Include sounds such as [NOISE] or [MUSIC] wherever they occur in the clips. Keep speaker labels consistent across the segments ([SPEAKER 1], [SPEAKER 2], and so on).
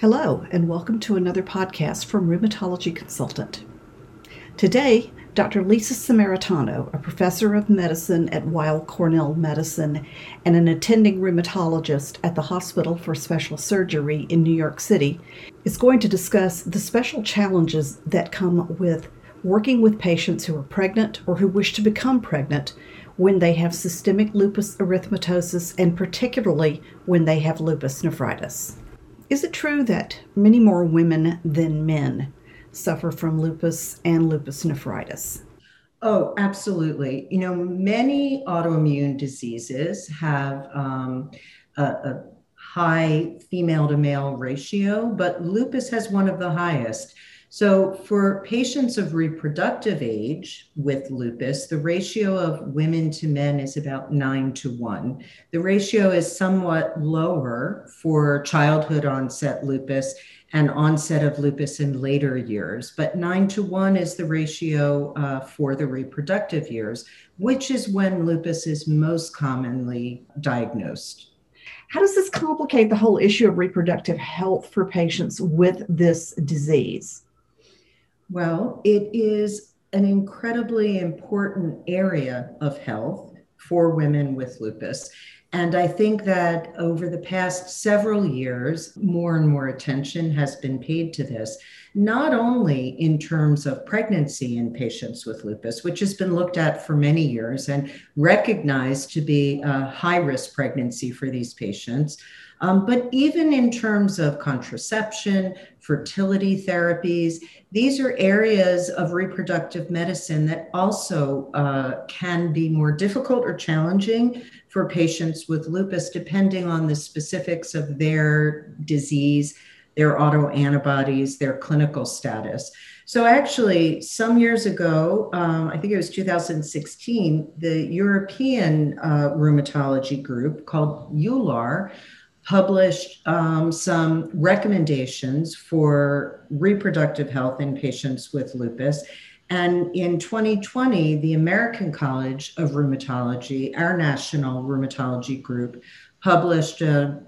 [SPEAKER 1] Hello, and welcome to another podcast from Rheumatology Consultant. Today, Dr. Lisa Sammaritano, a professor of medicine at Weill Cornell Medicine and an attending rheumatologist at the Hospital for Special Surgery in New York City, is going to discuss the special challenges that come with working with patients who are pregnant or who wish to become pregnant when they have systemic lupus erythematosus and particularly when they have lupus nephritis. Is it true that many more women than men suffer from lupus and lupus nephritis?
[SPEAKER 2] Oh, absolutely. You know, many autoimmune diseases have um, a, a high female to male ratio, but lupus has one of the highest. So, for patients of reproductive age with lupus, the ratio of women to men is about nine to one. The ratio is somewhat lower for childhood onset lupus and onset of lupus in later years, but nine to one is the ratio uh, for the reproductive years, which is when lupus is most commonly diagnosed.
[SPEAKER 1] How does this complicate the whole issue of reproductive health for patients with this disease?
[SPEAKER 2] Well, it is an incredibly important area of health for women with lupus. And I think that over the past several years, more and more attention has been paid to this, not only in terms of pregnancy in patients with lupus, which has been looked at for many years and recognized to be a high risk pregnancy for these patients, um, but even in terms of contraception, fertility therapies, these are areas of reproductive medicine that also uh, can be more difficult or challenging for patients with lupus, depending on the specifics of their disease, their autoantibodies, their clinical status. So, actually, some years ago, um, I think it was 2016, the European uh, Rheumatology Group called EULAR published um, some recommendations for reproductive health in patients with lupus. And in 2020, the American College of Rheumatology, our national rheumatology group, published a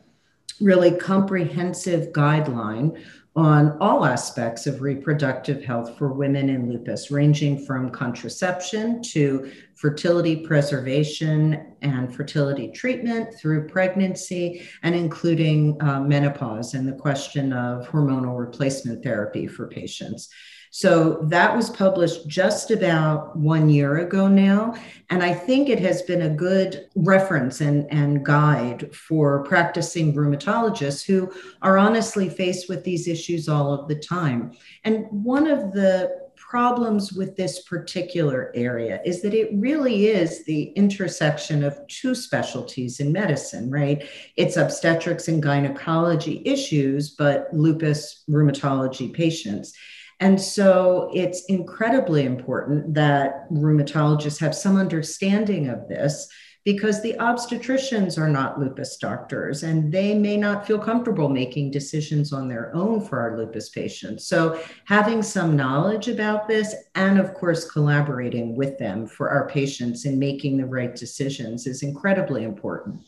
[SPEAKER 2] really comprehensive guideline on all aspects of reproductive health for women in lupus, ranging from contraception to fertility preservation and fertility treatment through pregnancy, and including uh, menopause and the question of hormonal replacement therapy for patients. So that was published just about one year ago now. And I think it has been a good reference and, and guide for practicing rheumatologists who are honestly faced with these issues all of the time. And one of the problems with this particular area is that it really is the intersection of two specialties in medicine, right? It's obstetrics and gynecology issues, but lupus rheumatology patients. And so it's incredibly important that rheumatologists have some understanding of this because the obstetricians are not lupus doctors and they may not feel comfortable making decisions on their own for our lupus patients. So, having some knowledge about this and, of course, collaborating with them for our patients in making the right decisions is incredibly important.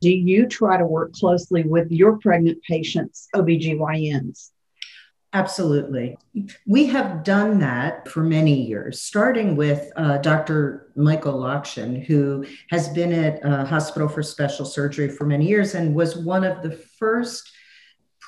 [SPEAKER 1] Do you try to work closely with your pregnant patients' OBGYNs?
[SPEAKER 2] Absolutely. We have done that for many years, starting with uh, Dr. Michael Lockshin, who has been at uh, Hospital for Special Surgery for many years and was one of the first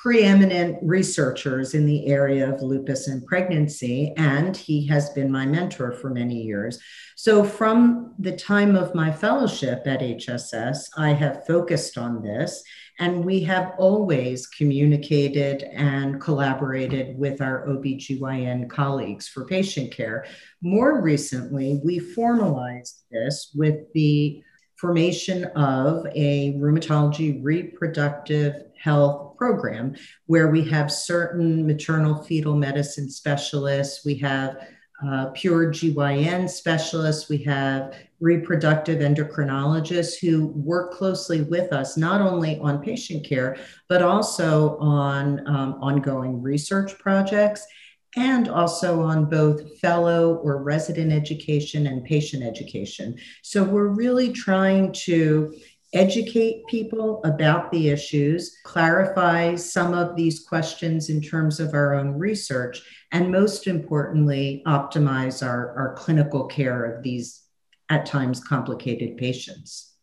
[SPEAKER 2] preeminent researchers in the area of lupus and pregnancy, and he has been my mentor for many years. So, from the time of my fellowship at HSS, I have focused on this, and we have always communicated and collaborated with our OBGYN colleagues for patient care. More recently, we formalized this with the formation of a rheumatology reproductive health program where we have certain maternal fetal medicine specialists, we have uh, pure GYN specialists, we have reproductive endocrinologists who work closely with us, not only on patient care, but also on um, ongoing research projects and also on both fellow or resident education and patient education. So we're really trying to educate people about the issues, clarify some of these questions in terms of our own research, and most importantly, optimize our, our clinical care of these at times complicated patients.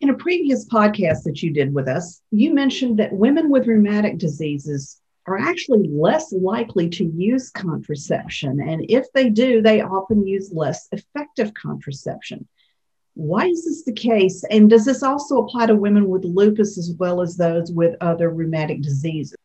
[SPEAKER 1] In a previous podcast that you did with us, you mentioned that women with rheumatic diseases are actually less likely to use contraception. And if they do, they often use less effective contraception. Why is this the case? And does this also apply to women with lupus as well as those with other rheumatic diseases?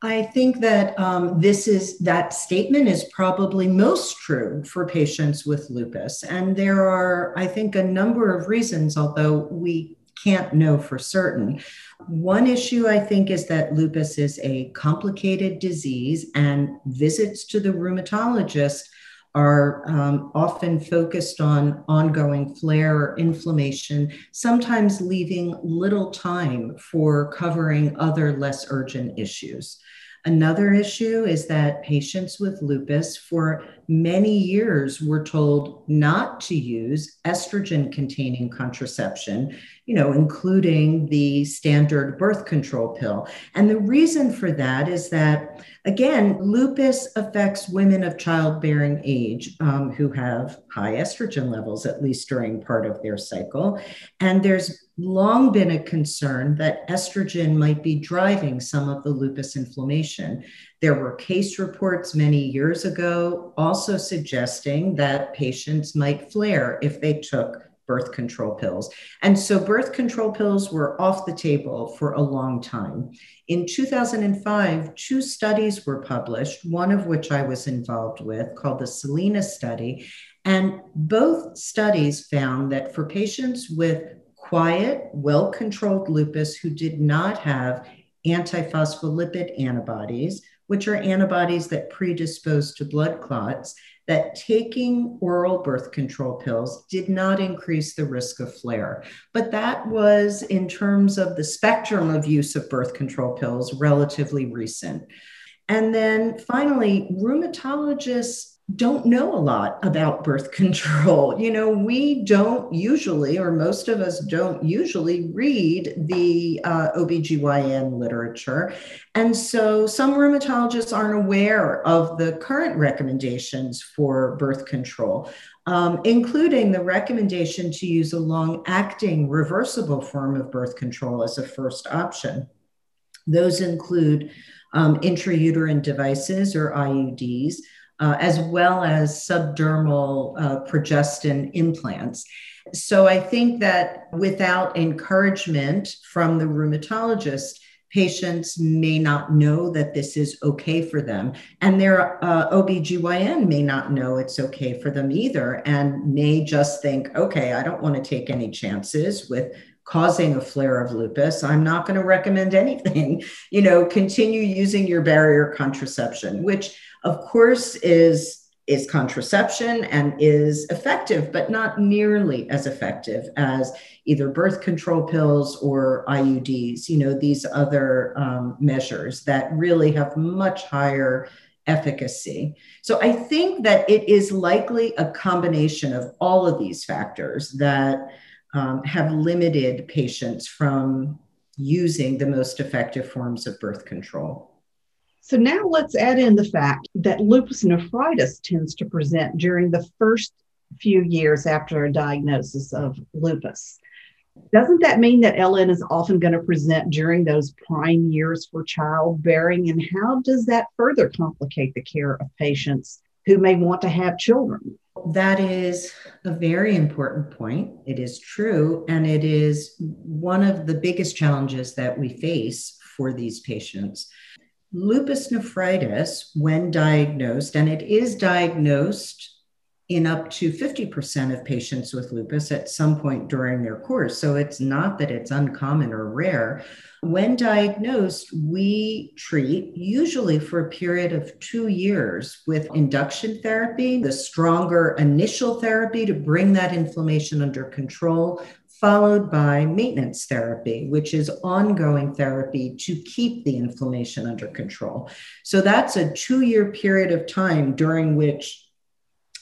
[SPEAKER 2] I think that um, this is that statement is probably most true for patients with lupus. And there are, I think, a number of reasons, although we can't know for certain. One issue I think is that lupus is a complicated disease, and visits to the rheumatologist are um, often focused on ongoing flare or inflammation, sometimes leaving little time for covering other less urgent issues. Another issue is that patients with lupus for many years we were told not to use estrogen containing contraception, you know, including the standard birth control pill. And the reason for that is that, again, lupus affects women of childbearing age um, who have high estrogen levels, at least during part of their cycle. And there's long been a concern that estrogen might be driving some of the lupus inflammation. There were case reports many years ago also suggesting that patients might flare if they took birth control pills. And so birth control pills were off the table for a long time. In 2005, two studies were published, one of which I was involved with called the Selena study. And both studies found that for patients with quiet, well controlled lupus who did not have antiphospholipid antibodies, which are antibodies that predispose to blood clots, that taking oral birth control pills did not increase the risk of flare. But that was, in terms of the spectrum of use of birth control pills, relatively recent. And then finally, rheumatologists don't know a lot about birth [LAUGHS] control. You know, we don't usually, or most of us don't usually read the uh, OBGYN literature. And so some rheumatologists aren't aware of the current recommendations for birth control, um, including the recommendation to use a long acting reversible form of birth control as a first option. Those include um, intrauterine devices or IUDs uh, as well as subdermal uh, progestin implants. So I think that without encouragement from the rheumatologist, patients may not know that this is okay for them. And their uh, OBGYN may not know it's okay for them either and may just think, okay, I don't want to take any chances with causing a flare of lupus i'm not going to recommend anything [LAUGHS] you know continue using your barrier contraception which of course, is is contraception and is effective, but not nearly as effective as either birth control pills or IUDs, you know, these other um, measures that really have much higher efficacy. So I think that it is likely a combination of all of these factors that um, have limited patients from using the most effective forms of birth control.
[SPEAKER 1] So now let's add in the fact that lupus nephritis tends to present during the first few years after a diagnosis of lupus. Doesn't that mean that LN is often going to present during those prime years for childbearing? And how does that further complicate the care of patients who may want to have children?
[SPEAKER 2] That is a very important point. It is true. And it is one of the biggest challenges that we face for these patients lupus nephritis, when diagnosed, and it is diagnosed in up to 50% of patients with lupus at some point during their course. So it's not that it's uncommon or rare. When diagnosed, we treat usually for a period of two years with induction therapy, the stronger initial therapy to bring that inflammation under control, followed by maintenance therapy, which is ongoing therapy to keep the inflammation under control. So that's a two year period of time during which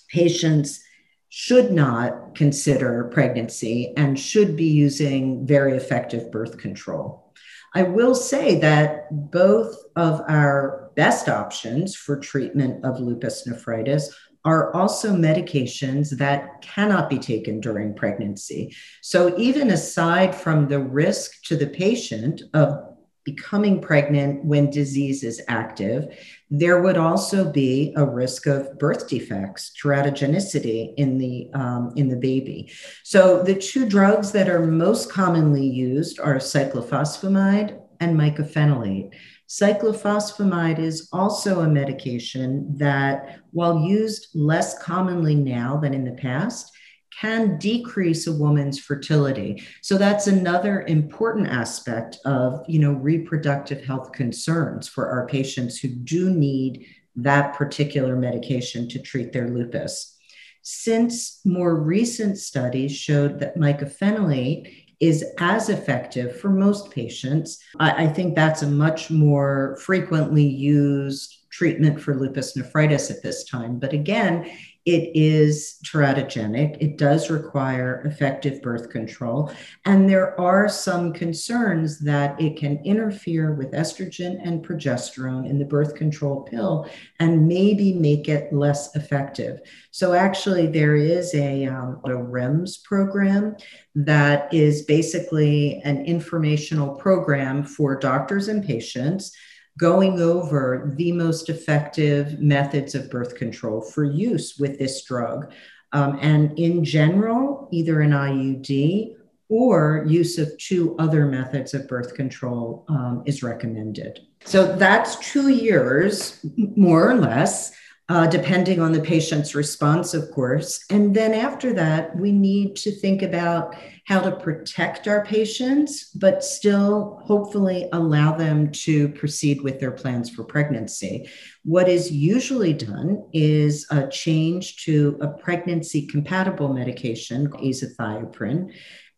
[SPEAKER 2] patients should not consider pregnancy and should be using very effective birth control. I will say that both of our best options for treatment of lupus nephritis are also medications that cannot be taken during pregnancy. So, even aside from the risk to the patient of becoming pregnant when disease is active, there would also be a risk of birth defects, teratogenicity in the um, in the baby. So the two drugs that are most commonly used are cyclophosphamide and mycophenolate. Cyclophosphamide is also a medication that, while used less commonly now than in the past, can decrease a woman's fertility. So that's another important aspect of, you know, reproductive health concerns for our patients who do need that particular medication to treat their lupus. Since more recent studies showed that mycophenolate is as effective for most patients, I, I think that's a much more frequently used treatment for lupus nephritis at this time. But again, it is teratogenic. It does require effective birth control. And there are some concerns that it can interfere with estrogen and progesterone in the birth control pill and maybe make it less effective. So, actually, there is a, um, a REMS program that is basically an informational program for doctors and patients going over the most effective methods of birth control for use with this drug. Um, and in general, either an IUD or use of two other methods of birth control um, is recommended. So that's two years, more or less, uh, depending on the patient's response, of course. And then after that, we need to think about how to protect our patients, but still hopefully allow them to proceed with their plans for pregnancy. What is usually done is a change to a pregnancy compatible medication, azathioprine.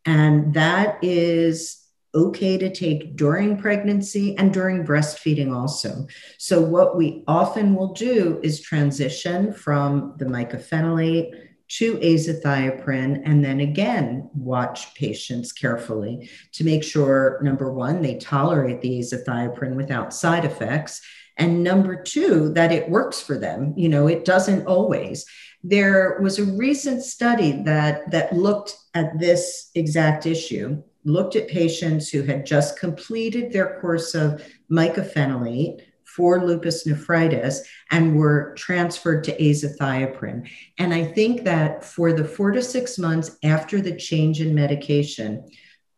[SPEAKER 2] And that is okay to take during pregnancy and during breastfeeding also. So, what we often will do is transition from the mycophenolate to azathioprine and then again watch patients carefully to make sure number one they tolerate the azathioprine without side effects and number two that it works for them. You know it doesn't always. There was a recent study that that looked at this exact issue looked at patients who had just completed their course of mycophenolate for lupus nephritis and were transferred to azathioprine. And I think that for the four to six months after the change in medication,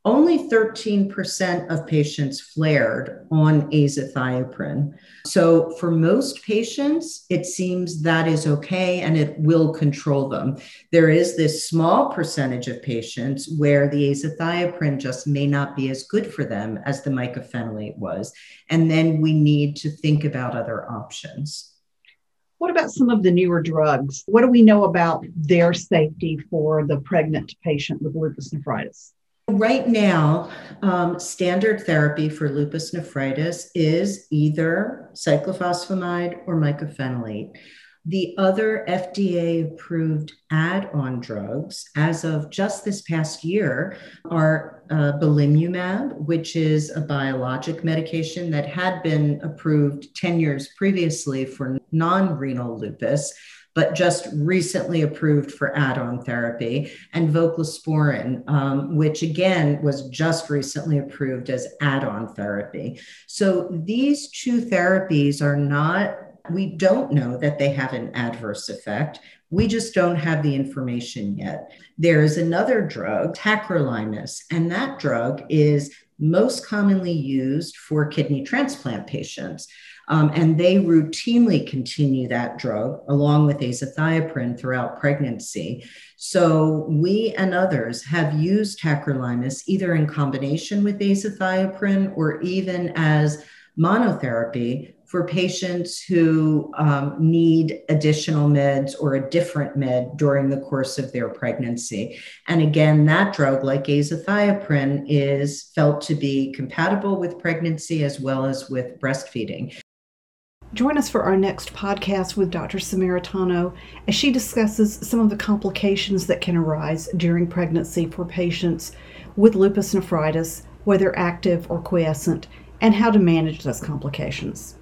[SPEAKER 2] only 13% of patients flared on azathioprine. So, for most patients, it seems that is okay and it will control them. There is this small percentage of patients where the azathioprine just may not be as good for them as the mycophenolate was. And then we need to think about other options.
[SPEAKER 1] What about some of the newer drugs? What do we know about their safety for the pregnant patient with lupus nephritis?
[SPEAKER 2] Right now, um, standard therapy for lupus nephritis is either cyclophosphamide or mycophenolate. The other FDA approved add on drugs, as of just this past year, are uh, belimumab, which is a biologic medication that had been approved 10 years previously for non renal lupus but just recently approved for add-on therapy, and voclosporin, um, which again was just recently approved as add-on therapy. So these two therapies are not. We don't know that they have an adverse effect. We just don't have the information yet. There is another drug, tacrolimus, and that drug is most commonly used for kidney transplant patients. Um, and they routinely continue that drug along with azathioprine throughout pregnancy. So we and others have used tacrolimus either in combination with azathioprine or even as monotherapy for patients who um, need additional meds or a different med during the course of their pregnancy. And again, that drug, like azathioprine, is felt to be compatible with pregnancy as well as with breastfeeding.
[SPEAKER 1] Join us for our next podcast with Dr. Sammaritano as she discusses some of the complications that can arise during pregnancy for patients with lupus nephritis, whether active or quiescent, and how to manage those complications.